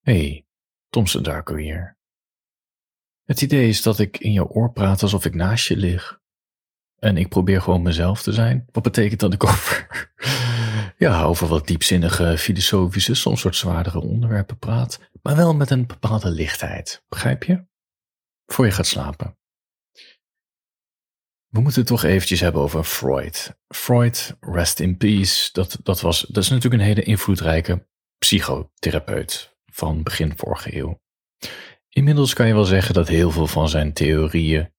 Hey, Thompson Darko hier. Het idee is dat ik in je oor praat alsof ik naast je lig. En ik probeer gewoon mezelf te zijn. Wat betekent dat ik over, ja, over wat diepzinnige, filosofische, soms wat zwaardere onderwerpen praat. Maar wel met een bepaalde lichtheid. Begrijp je? Voor je gaat slapen. We moeten het toch eventjes hebben over Freud. Freud, rest in peace, dat, dat, was, dat is natuurlijk een hele invloedrijke psychotherapeut van begin vorige eeuw. Inmiddels kan je wel zeggen dat heel veel van zijn theorieën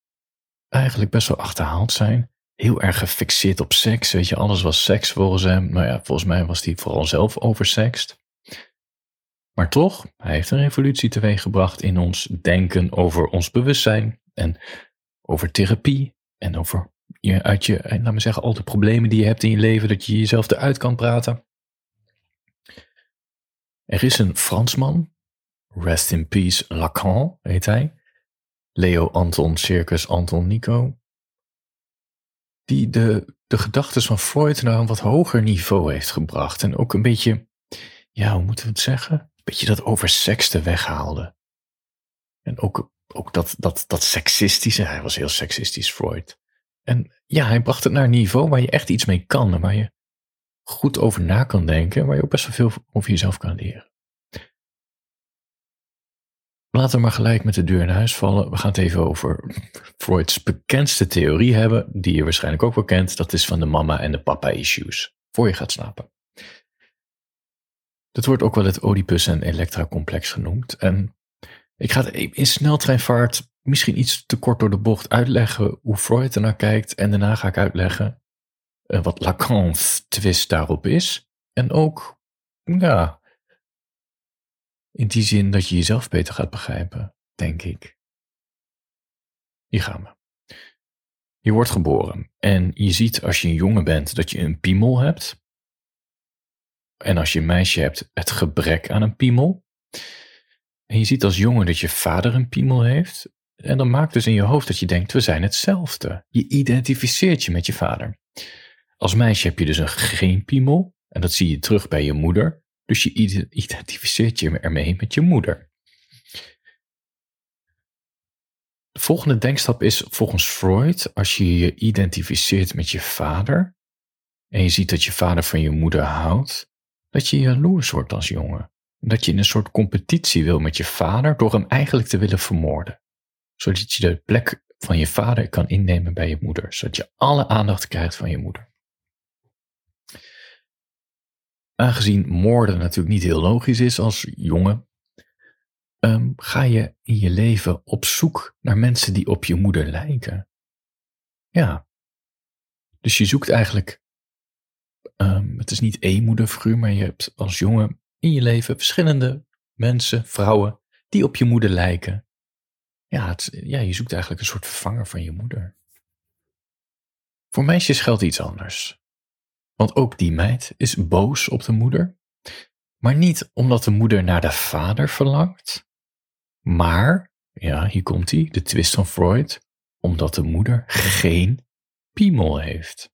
eigenlijk best wel achterhaald zijn. Heel erg gefixeerd op seks, weet je, alles was seks volgens hem. Nou ja, volgens mij was hij vooral zelf oversext. Maar toch, hij heeft een revolutie teweeggebracht in ons denken over ons bewustzijn en over therapie en over je uit je, laat me zeggen, al de problemen die je hebt in je leven, dat je jezelf eruit kan praten. Er is een Fransman, rest in peace Lacan heet hij, Leo Anton Circus Anton Nico, die de, de gedachten van Freud naar een wat hoger niveau heeft gebracht en ook een beetje, ja, hoe moeten we het zeggen, een beetje dat oversexte weghaalde. En ook, ook dat, dat, dat seksistische, hij was heel seksistisch, Freud. En ja, hij bracht het naar een niveau waar je echt iets mee kan en waar je goed over na kan denken, waar je ook best wel veel over jezelf kan leren. Laten we maar gelijk met de deur in huis vallen. We gaan het even over Freud's bekendste theorie hebben, die je waarschijnlijk ook wel kent. Dat is van de mama en de papa issues, voor je gaat slapen. Dat wordt ook wel het Oedipus en Elektra complex genoemd. En ik ga het in sneltreinvaart misschien iets te kort door de bocht uitleggen hoe Freud er naar kijkt. En daarna ga ik uitleggen wat Lacan's twist daarop is. En ook, ja, in die zin dat je jezelf beter gaat begrijpen, denk ik. Hier gaan we. Je wordt geboren en je ziet als je een jongen bent dat je een piemel hebt. En als je een meisje hebt, het gebrek aan een piemel. En je ziet als jongen dat je vader een piemel heeft. En dan maakt dus in je hoofd dat je denkt, we zijn hetzelfde. Je identificeert je met je vader. Als meisje heb je dus een geen piemel. En dat zie je terug bij je moeder. Dus je identificeert je ermee met je moeder. De volgende denkstap is volgens Freud, als je je identificeert met je vader en je ziet dat je vader van je moeder houdt, dat je jaloers wordt als jongen. Dat je in een soort competitie wil met je vader door hem eigenlijk te willen vermoorden. Zodat je de plek van je vader kan innemen bij je moeder. Zodat je alle aandacht krijgt van je moeder. Aangezien moorden natuurlijk niet heel logisch is als jongen, um, ga je in je leven op zoek naar mensen die op je moeder lijken. Ja. Dus je zoekt eigenlijk, um, het is niet één moederfiguur, maar je hebt als jongen in je leven verschillende mensen, vrouwen, die op je moeder lijken. Ja, ja, je zoekt eigenlijk een soort vervanger van je moeder. Voor meisjes geldt iets anders. Want ook die meid is boos op de moeder. Maar niet omdat de moeder naar de vader verlangt. Maar, ja, hier komt hij, de twist van Freud, omdat de moeder geen piemel heeft.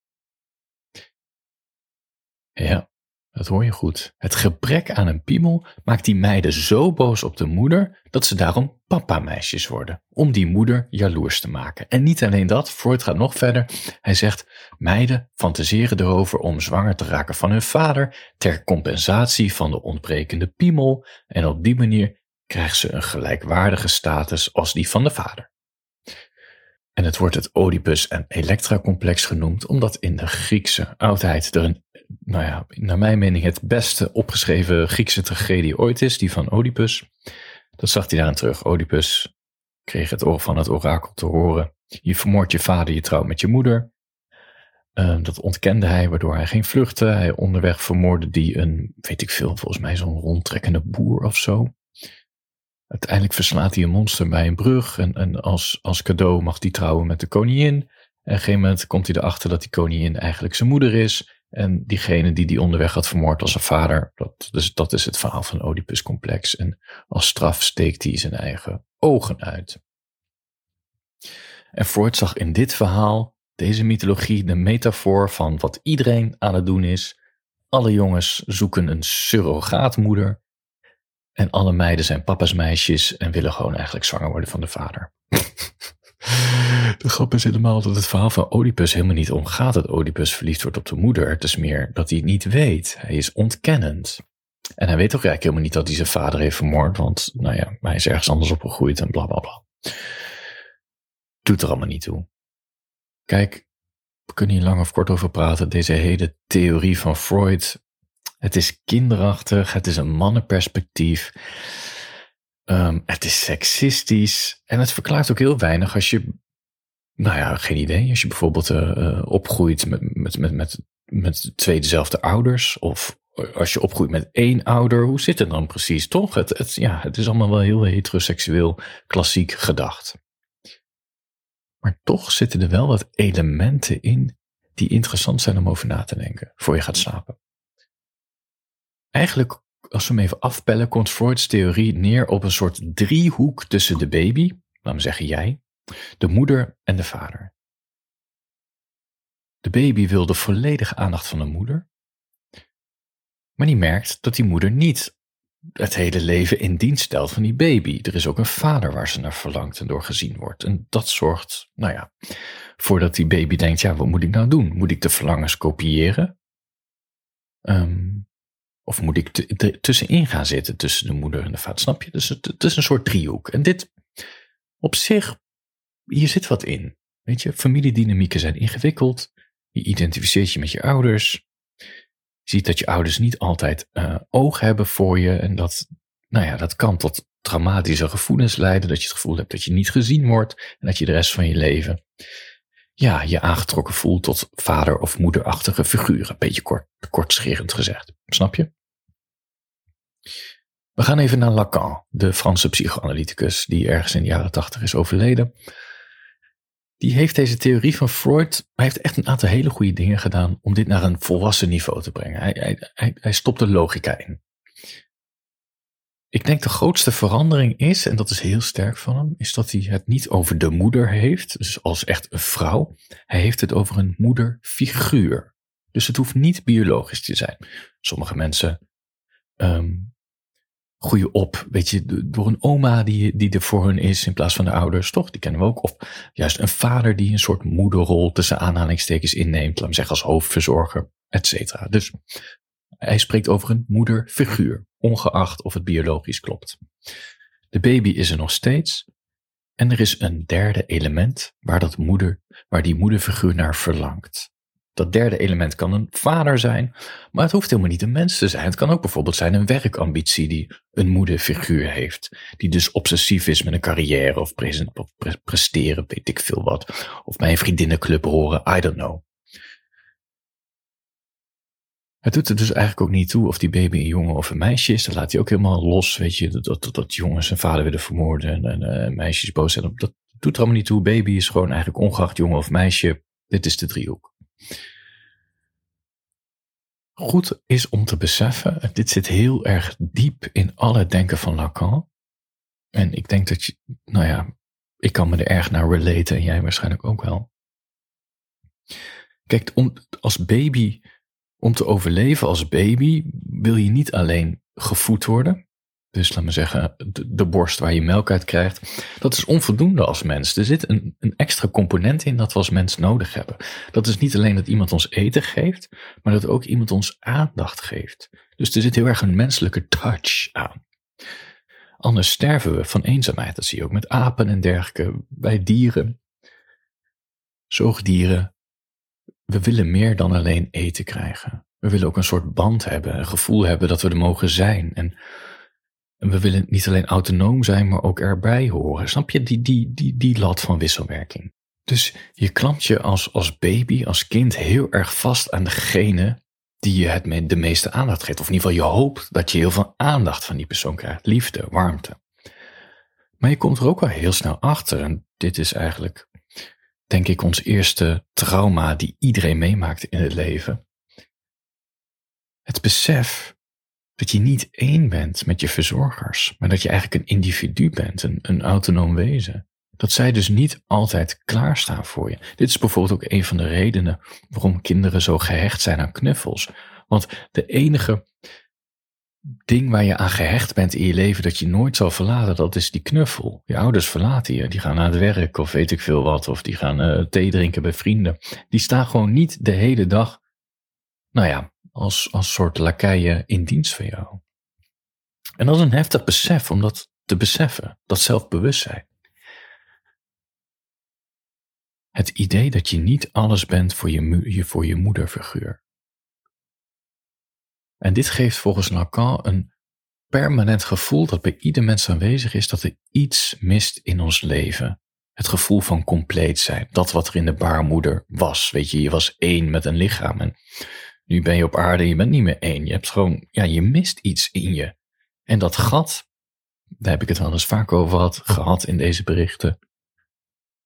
Ja, dat hoor je goed. Het gebrek aan een piemel maakt die meiden zo boos op de moeder dat ze daarom papa-meisjes worden. Om die moeder jaloers te maken. En niet alleen dat, Freud gaat nog verder. Hij zegt: meiden fantaseren erover om zwanger te raken van hun vader ter compensatie van de ontbrekende piemel. En op die manier krijgt ze een gelijkwaardige status als die van de vader. En het wordt het Oedipus en Elektra-complex genoemd, omdat in de Griekse oudheid er een nou ja, naar mijn mening het beste opgeschreven Griekse tragedie ooit is, die van Oedipus. Dat zag hij daarin terug. Oedipus kreeg het oor van het orakel te horen. Je vermoordt je vader, je trouwt met je moeder. Uh, dat ontkende hij, waardoor hij ging vluchten. Hij onderweg vermoordde die een, weet ik veel, volgens mij zo'n rondtrekkende boer of zo. Uiteindelijk verslaat hij een monster bij een brug en, en als, als cadeau mag hij trouwen met de koningin. En op een gegeven moment komt hij erachter dat die koningin eigenlijk zijn moeder is. En diegene die die onderweg had vermoord als zijn vader, dat, dus dat is het verhaal van Oedipus complex. En als straf steekt hij zijn eigen ogen uit. En Freud zag in dit verhaal, deze mythologie, de metafoor van wat iedereen aan het doen is. Alle jongens zoeken een surrogaatmoeder. En alle meiden zijn papa's meisjes en willen gewoon eigenlijk zwanger worden van de vader. De grap is helemaal dat het verhaal van Oedipus helemaal niet omgaat dat Oedipus verliefd wordt op de moeder. Het is meer dat hij het niet weet. Hij is ontkennend. En hij weet ook eigenlijk helemaal niet dat hij zijn vader heeft vermoord, want nou ja, hij is ergens anders opgegroeid en bla bla bla. Doet er allemaal niet toe. Kijk, we kunnen hier lang of kort over praten. Deze hele theorie van Freud. Het is kinderachtig, het is een mannenperspectief. Um, het is seksistisch en het verklaart ook heel weinig als je, nou ja, geen idee, als je bijvoorbeeld uh, opgroeit met, met, met, met, met twee dezelfde ouders of als je opgroeit met één ouder, hoe zit het dan precies? Toch? Het, het, ja, het is allemaal wel heel heteroseksueel klassiek gedacht. Maar toch zitten er wel wat elementen in die interessant zijn om over na te denken voor je gaat slapen. Eigenlijk, als we hem even afpellen, komt Freud's theorie neer op een soort driehoek tussen de baby, laten we zeggen jij, de moeder en de vader. De baby wil de volledige aandacht van de moeder, maar die merkt dat die moeder niet het hele leven in dienst stelt van die baby. Er is ook een vader waar ze naar verlangt en door gezien wordt. En dat zorgt, nou ja, voordat die baby denkt, ja, wat moet ik nou doen? Moet ik de verlangens kopiëren? Um, of moet ik tussenin gaan zitten tussen de moeder en de vader? Snap je? Dus het, het is een soort driehoek. En dit op zich, hier zit wat in. Weet je, familiedynamieken zijn ingewikkeld. Je identificeert je met je ouders. Je ziet dat je ouders niet altijd uh, oog hebben voor je. En dat, nou ja, dat kan tot traumatische gevoelens leiden. Dat je het gevoel hebt dat je niet gezien wordt. En dat je de rest van je leven, ja, je aangetrokken voelt tot vader- of moederachtige figuren. Een beetje kort, kortscherend gezegd. Snap je? We gaan even naar Lacan, de Franse psychoanalyticus die ergens in de jaren tachtig is overleden die heeft deze theorie van Freud, hij heeft echt een aantal hele goede dingen gedaan om dit naar een volwassen niveau te brengen. Hij, hij, hij, stopt de logica in. Ik denk de grootste verandering is, en dat is heel sterk van hem, is dat hij het niet over de moeder heeft, dus als echt een vrouw. Hij heeft het over een moederfiguur. Dus het hoeft niet biologisch te zijn. Sommige mensen um, groeien op, weet je, door een oma die, die er voor hun is in plaats van de ouders, toch? Die kennen we ook. Of juist een vader die een soort moederrol tussen aanhalingstekens inneemt, laat me zeggen als hoofdverzorger, et cetera. Dus hij spreekt over een moederfiguur, ongeacht of het biologisch klopt. De baby is er nog steeds. En er is een derde element waar, dat moeder, waar die moederfiguur naar verlangt. Dat derde element kan een vader zijn, maar het hoeft helemaal niet een mens te zijn. Het kan ook bijvoorbeeld zijn een werkambitie die een moederfiguur heeft, die dus obsessief is met een carrière of, presteren, weet ik veel wat, of bij een vriendinnenclub horen, I don't know. Het doet er dus eigenlijk ook niet toe of die baby een jongen of een meisje is. Dat laat hij ook helemaal los, weet je, dat, dat, jongens zijn vader willen vermoorden en, uh, meisjes boos zijn. Dat doet er allemaal niet toe. Baby is gewoon eigenlijk ongeacht jongen of meisje. Dit is de driehoek. Goed is om te beseffen, dit zit heel erg diep in alle denken van Lacan. En ik denk dat je, nou ja, ik kan me er erg naar relaten en jij waarschijnlijk ook wel. Kijk, om, als baby, om te overleven als baby, wil je niet alleen gevoed worden. Dus laat me zeggen, de, borst waar je melk uit krijgt. Dat is onvoldoende als mens. Er zit een, een extra component in dat we als mens nodig hebben. Dat is niet alleen dat iemand ons eten geeft, maar dat ook iemand ons aandacht geeft. Dus er zit heel erg een menselijke touch aan. Anders sterven we van eenzaamheid. Dat zie je ook met apen en dergelijke, bij dieren, zoogdieren. We willen meer dan alleen eten krijgen. We willen ook een soort band hebben, een gevoel hebben dat we er mogen zijn. En en we willen niet alleen autonoom zijn, maar ook erbij horen. Snap je die, die, die, die lat van wisselwerking? Dus je klampt je als, als baby, als kind heel erg vast aan degene die je het de meeste aandacht geeft. Of in ieder geval je hoopt dat je heel veel aandacht van die persoon krijgt. Liefde, warmte. Maar je komt er ook wel heel snel achter. En dit is eigenlijk, denk ik, ons eerste trauma die iedereen meemaakt in het leven. Het besef dat je niet één bent met je verzorgers, maar dat je eigenlijk een individu bent, een, een autonoom wezen. Dat zij dus niet altijd klaarstaan voor je. Dit is bijvoorbeeld ook een van de redenen waarom kinderen zo gehecht zijn aan knuffels. Want de enige, ding waar je aan gehecht bent in je leven dat je nooit zal verlaten, dat is die knuffel. Je ouders verlaten je, die gaan naar het werk of weet ik veel wat, of die gaan uh, thee drinken bij vrienden. Die staan gewoon niet de hele dag, nou ja, als, als soort lakeien in dienst van jou. En dat is een heftig besef om dat te beseffen, dat zelfbewustzijn. Het idee dat je niet alles bent voor je, voor je moederfiguur. En dit geeft volgens Lacan een permanent gevoel dat bij ieder mens aanwezig is dat er iets mist in ons leven. Het gevoel van compleet zijn, dat wat er in de baarmoeder was. Weet je, je was één met een lichaam en nu ben je op aarde je bent niet meer één. Je hebt gewoon, ja, je mist iets in je. En dat gat, daar heb ik het wel eens vaak over gehad, gehad in deze berichten.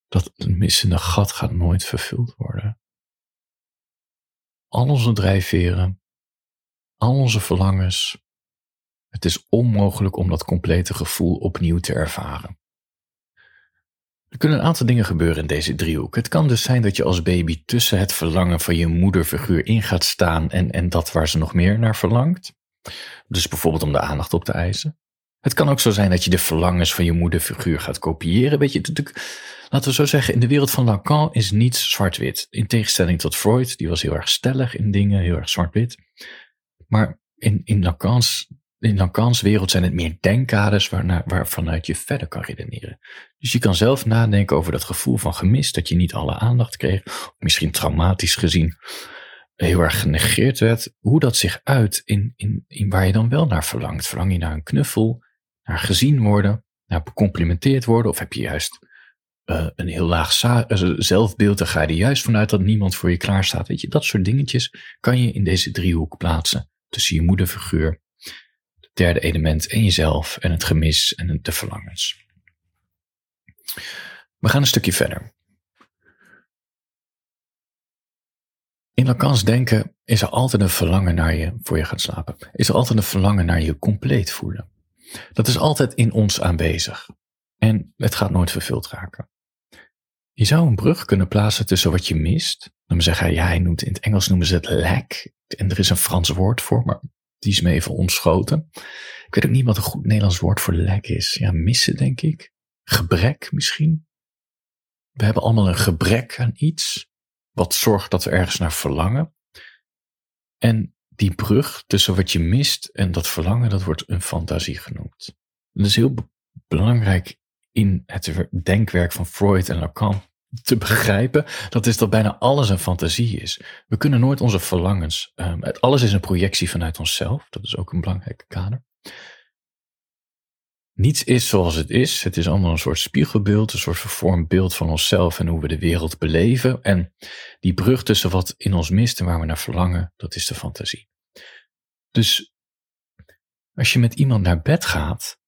Dat missende gat gaat nooit vervuld worden. Al onze drijfveren, al onze verlangens. Het is onmogelijk om dat complete gevoel opnieuw te ervaren. Er kunnen een aantal dingen gebeuren in deze driehoek. Het kan dus zijn dat je als baby tussen het verlangen van je moederfiguur in gaat staan en, en dat waar ze nog meer naar verlangt. Dus bijvoorbeeld om de aandacht op te eisen. Het kan ook zo zijn dat je de verlangens van je moederfiguur gaat kopiëren. Weet je, laten we zo zeggen, in de wereld van Lacan is niets zwart-wit. In tegenstelling tot Freud, die was heel erg stellig in dingen, heel erg zwart-wit. Maar in, in, Lacans, in Lacans wereld zijn het meer denkkaders waarna, waarvanuit je verder kan redeneren. Dus je kan zelf nadenken over dat gevoel van gemis, dat je niet alle aandacht kreeg, of misschien traumatisch gezien heel erg genegeerd werd, hoe dat zich uit in, in, in waar je dan wel naar verlangt. Verlang je naar een knuffel, naar gezien worden, naar becomplimenteerd worden, of heb je juist uh, een heel laag uh, zelfbeeld, dan ga je er juist vanuit dat niemand voor je klaar staat. Weet je, dat soort dingetjes kan je in deze driehoek plaatsen tussen je moederfiguur, derde element en jezelf en het gemis en de verlangens. We gaan een stukje verder. In Lacans denken is er altijd een verlangen naar je voor je gaat slapen. Is er altijd een verlangen naar je compleet voelen. Dat is altijd in ons aanwezig. En het gaat nooit vervuld raken. Je zou een brug kunnen plaatsen tussen wat je mist. Dan zeggen hij, ja, noemt, in het Engels noemen ze het lack. En er is een Frans woord voor, maar die is me even ontschoten. Ik weet ook niet wat een goed Nederlands woord voor lack is. Ja, missen, denk ik. Gebrek misschien. We hebben allemaal een gebrek aan iets wat zorgt dat we ergens naar verlangen. En die brug tussen wat je mist en dat verlangen, dat wordt een fantasie genoemd. Dat is heel belangrijk in het denkwerk van Freud en Lacan te begrijpen. Dat is dat bijna alles een fantasie is. We kunnen nooit onze verlangens, um, alles is een projectie vanuit onszelf. Dat is ook een belangrijke kader. Niets is zoals het is. Het is allemaal een soort spiegelbeeld, een soort vervormd beeld van onszelf en hoe we de wereld beleven. En die brug tussen wat in ons mist en waar we naar verlangen, dat is de fantasie. Dus als je met iemand naar bed gaat,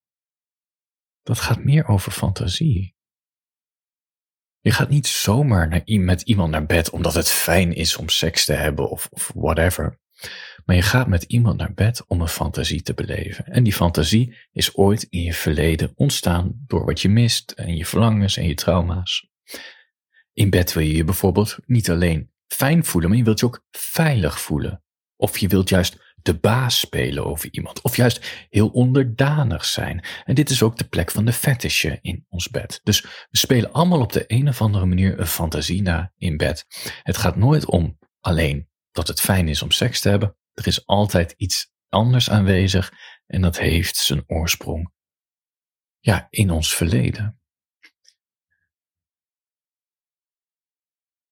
dat gaat meer over fantasie. Je gaat niet zomaar naar, met iemand naar bed omdat het fijn is om seks te hebben of, of whatever. Maar je gaat met iemand naar bed om een fantasie te beleven. En die fantasie is ooit in je verleden ontstaan door wat je mist en je verlangens en je trauma's. In bed wil je je bijvoorbeeld niet alleen fijn voelen, maar je wilt je ook veilig voelen. Of je wilt juist de baas spelen over iemand. Of juist heel onderdanig zijn. En dit is ook de plek van de fetishje in ons bed. Dus we spelen allemaal op de een of andere manier een fantasie na in bed. Het gaat nooit om alleen dat het fijn is om seks te hebben. Er is altijd iets anders aanwezig en dat heeft zijn oorsprong ja, in ons verleden.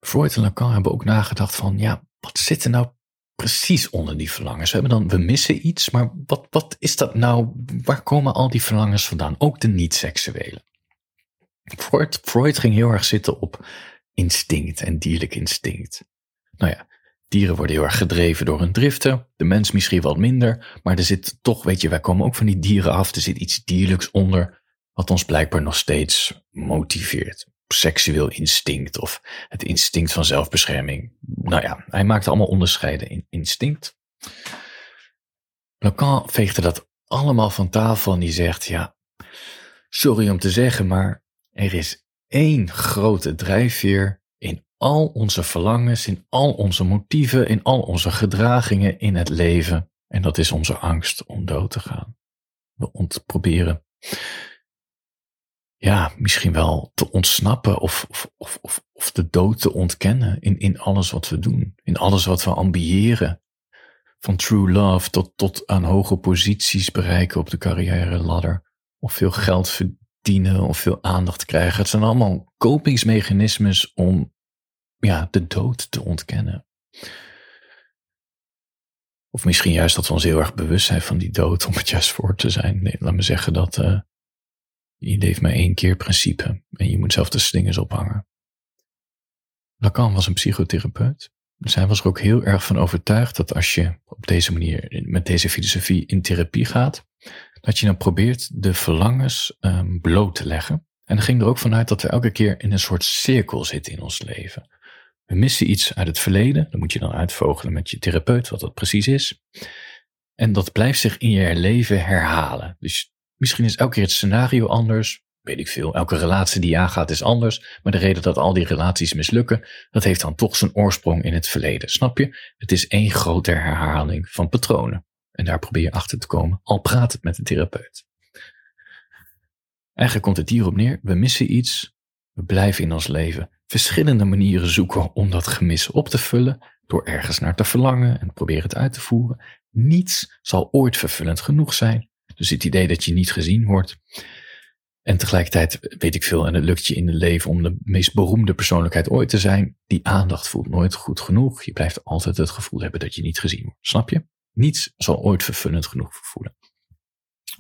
Freud en Lacan hebben ook nagedacht van, ja, wat zit er nou precies onder die verlangens? We hebben dan, we missen iets, maar wat, wat is dat nou? Waar komen al die verlangens vandaan? Ook de niet-seksuele. Freud, Freud ging heel erg zitten op instinct en dierlijk instinct. Nou ja, Dieren worden heel erg gedreven door hun driften, de mens misschien wat minder, maar er zit toch, weet je, wij komen ook van die dieren af, er zit iets dierlijks onder, wat ons blijkbaar nog steeds motiveert. Seksueel instinct of het instinct van zelfbescherming. Nou ja, hij maakte allemaal onderscheiden in instinct. Lacan veegde dat allemaal van tafel en die zegt, ja, sorry om te zeggen, maar er is één grote drijfveer in al onze verlangens, in al onze motieven, in al onze gedragingen in het leven. En dat is onze angst om dood te gaan. We ont proberen, ja, misschien wel te ontsnappen of, of, of, of de dood te ontkennen in, in alles wat we doen. In alles wat we ambiëren. Van true love tot, tot aan hoge posities bereiken op de carrière ladder. Of veel geld verdienen of veel aandacht krijgen. Het zijn allemaal kopingsmechanismes om ja, de dood te ontkennen. Of misschien juist dat we ons heel erg bewust zijn van die dood om het juist voor te zijn. Nee, laat me zeggen dat uh, je leeft maar één keer principe en je moet zelf de slingers ophangen. Lacan was een psychotherapeut. Dus hij was er ook heel erg van overtuigd dat als je op deze manier met deze filosofie in therapie gaat, dat je dan probeert de verlangens um, bloot te leggen. En ging er ook vanuit dat we elke keer in een soort cirkel zitten in ons leven. We missen iets uit het verleden, dat moet je dan uitvogelen met je therapeut, wat dat precies is. En dat blijft zich in je leven herhalen. Dus misschien is elke keer het scenario anders, weet ik veel. Elke relatie die aangaat is anders, maar de reden dat al die relaties mislukken, dat heeft dan toch zijn oorsprong in het verleden. Snap je? Het is één grote herhaling van patronen. En daar probeer je achter te komen, al praat het met de therapeut. Eigenlijk komt het hierop neer, we missen iets, we blijven in ons leven verschillende manieren zoeken om dat gemis op te vullen, door ergens naar te verlangen en proberen het uit te voeren. Niets zal ooit vervullend genoeg zijn. Dus het idee dat je niet gezien wordt. En tegelijkertijd weet ik veel, en het lukt je in het leven om de meest beroemde persoonlijkheid ooit te zijn. Die aandacht voelt nooit goed genoeg. Je blijft altijd het gevoel hebben dat je niet gezien wordt. Snap je? Niets zal ooit vervullend genoeg voelen.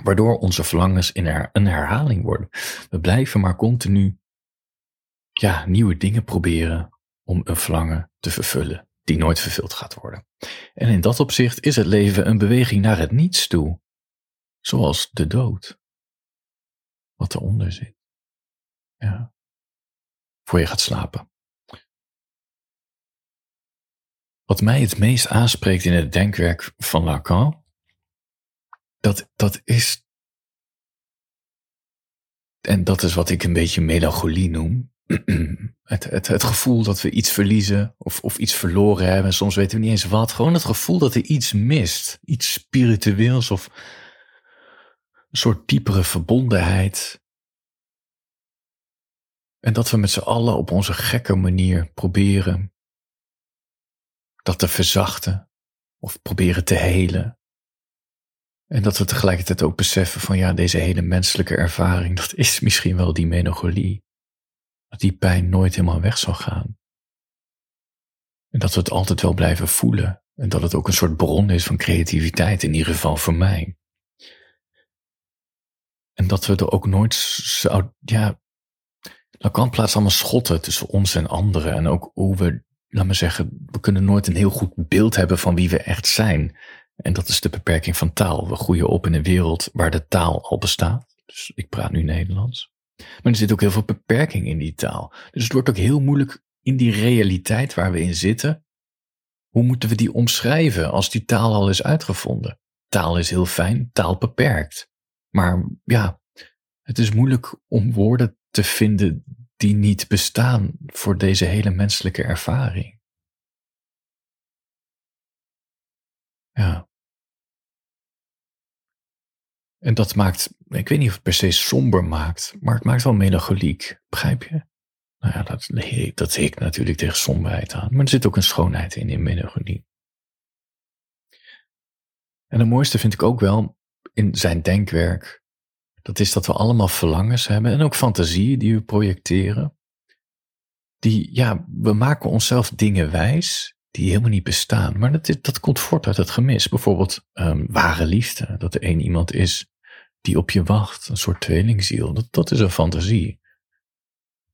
Waardoor onze verlangens in een herhaling worden. We blijven maar continu ja, nieuwe dingen proberen om een verlangen te vervullen die nooit vervuld gaat worden. En in dat opzicht is het leven een beweging naar het niets toe, zoals de dood. Wat eronder zit. Ja. Voor je gaat slapen. Wat mij het meest aanspreekt in het denkwerk van Lacan, dat, dat is, en dat is wat ik een beetje melancholie noem, het, het, het gevoel dat we iets verliezen of, of iets verloren hebben. Soms weten we niet eens wat. Gewoon het gevoel dat er iets mist. Iets spiritueels of een soort diepere verbondenheid. En dat we met z'n allen op onze gekke manier proberen dat te verzachten of proberen te helen. En dat we tegelijkertijd ook beseffen van ja, deze hele menselijke ervaring, dat is misschien wel die melancholie dat die pijn nooit helemaal weg zal gaan. En dat we het altijd wel blijven voelen. En dat het ook een soort bron is van creativiteit, in ieder geval voor mij. En dat we er ook nooit zou, ja, kan plaats allemaal schotten tussen ons en anderen. En ook hoe we, laat me zeggen, we kunnen nooit een heel goed beeld hebben van wie we echt zijn. En dat is de beperking van taal. We groeien op in een wereld waar de taal al bestaat. Dus ik praat nu Nederlands. Maar er zit ook heel veel beperking in die taal. Dus het wordt ook heel moeilijk in die realiteit waar we in zitten. Hoe moeten we die omschrijven als die taal al is uitgevonden? Taal is heel fijn, taal beperkt. Maar ja, het is moeilijk om woorden te vinden die niet bestaan voor deze hele menselijke ervaring. Ja. En dat maakt, ik weet niet of het per se somber maakt, maar het maakt wel melancholiek. Begrijp je? Nou ja, dat, dat natuurlijk tegen somberheid aan. Maar er zit ook een schoonheid in, in melancholie. En het mooiste vind ik ook wel in zijn denkwerk, dat is dat we allemaal verlangens hebben en ook fantasieën die we projecteren. Die, ja, we maken onszelf dingen wijs die helemaal niet bestaan. Maar dat, dat komt voort uit het gemis. Bijvoorbeeld um, ware liefde. Dat er één iemand is die op je wacht, een soort tweelingziel, dat, dat is een fantasie.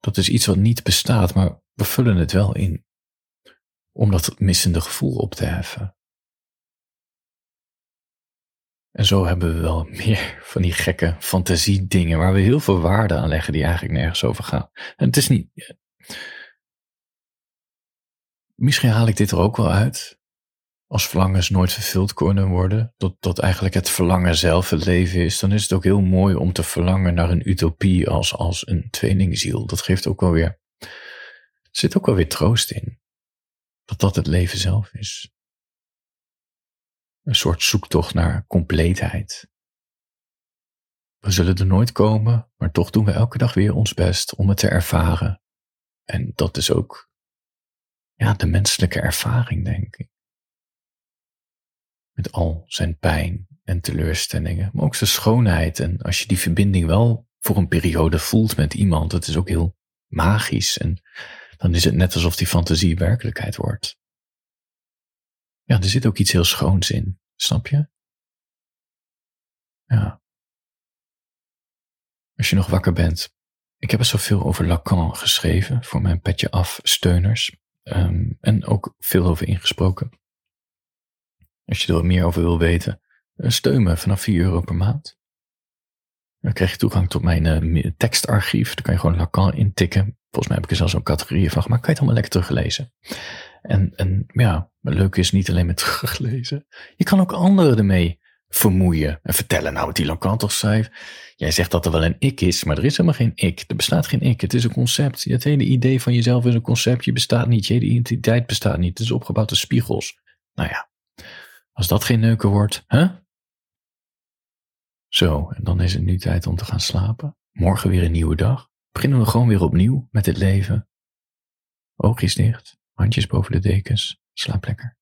Dat is iets wat niet bestaat, maar we vullen het wel in. Om dat missende gevoel op te heffen. En zo hebben we wel meer van die gekke fantasiedingen waar we heel veel waarde aan leggen die eigenlijk nergens over gaan. En het is niet. Misschien haal ik dit er ook wel uit als verlangens nooit vervuld kunnen worden, dat, dat eigenlijk het verlangen zelf het leven is, dan is het ook heel mooi om te verlangen naar een utopie als, als een tweelingziel. Dat geeft ook wel weer, er zit ook wel weer troost in. Dat dat het leven zelf is. Een soort zoektocht naar compleetheid. We zullen er nooit komen, maar toch doen we elke dag weer ons best om het te ervaren. En dat is ook ja, de menselijke ervaring, denk ik. Met al zijn pijn en teleurstellingen, maar ook zijn schoonheid. En als je die verbinding wel voor een periode voelt met iemand, het is ook heel magisch. En dan is het net alsof die fantasie werkelijkheid wordt. Ja, er zit ook iets heel schoons in, snap je? Ja. Als je nog wakker bent, ik heb er zoveel over Lacan geschreven voor mijn petje af steuners. Um, en ook veel over ingesproken. Als je er meer over wil weten, eh, steun me vanaf 4 euro per maand. Dan krijg je toegang tot mijn uh, tekstarchief. Dan kan je gewoon Lacan intikken. Volgens mij heb ik er zelfs zo'n categorie van gemaakt. Kan je het allemaal lekker teruglezen. En, en ja, leuk is niet alleen met teruglezen. Je kan ook anderen ermee vermoeien. En vertellen, nou, wat die Lacan toch zei. Jij zegt dat er wel een ik is, maar er is helemaal geen ik. Er bestaat geen ik. Het is een concept. Het hele idee van jezelf is een concept. Je bestaat niet. Je hele identiteit bestaat niet. Het is opgebouwd uit spiegels. Nou ja, als dat geen neuken wordt, hè? Zo, en dan is het nu tijd om te gaan slapen. Morgen weer een nieuwe dag. Beginnen we gewoon weer opnieuw met het leven. Oogjes dicht, handjes boven de dekens. Slaap lekker.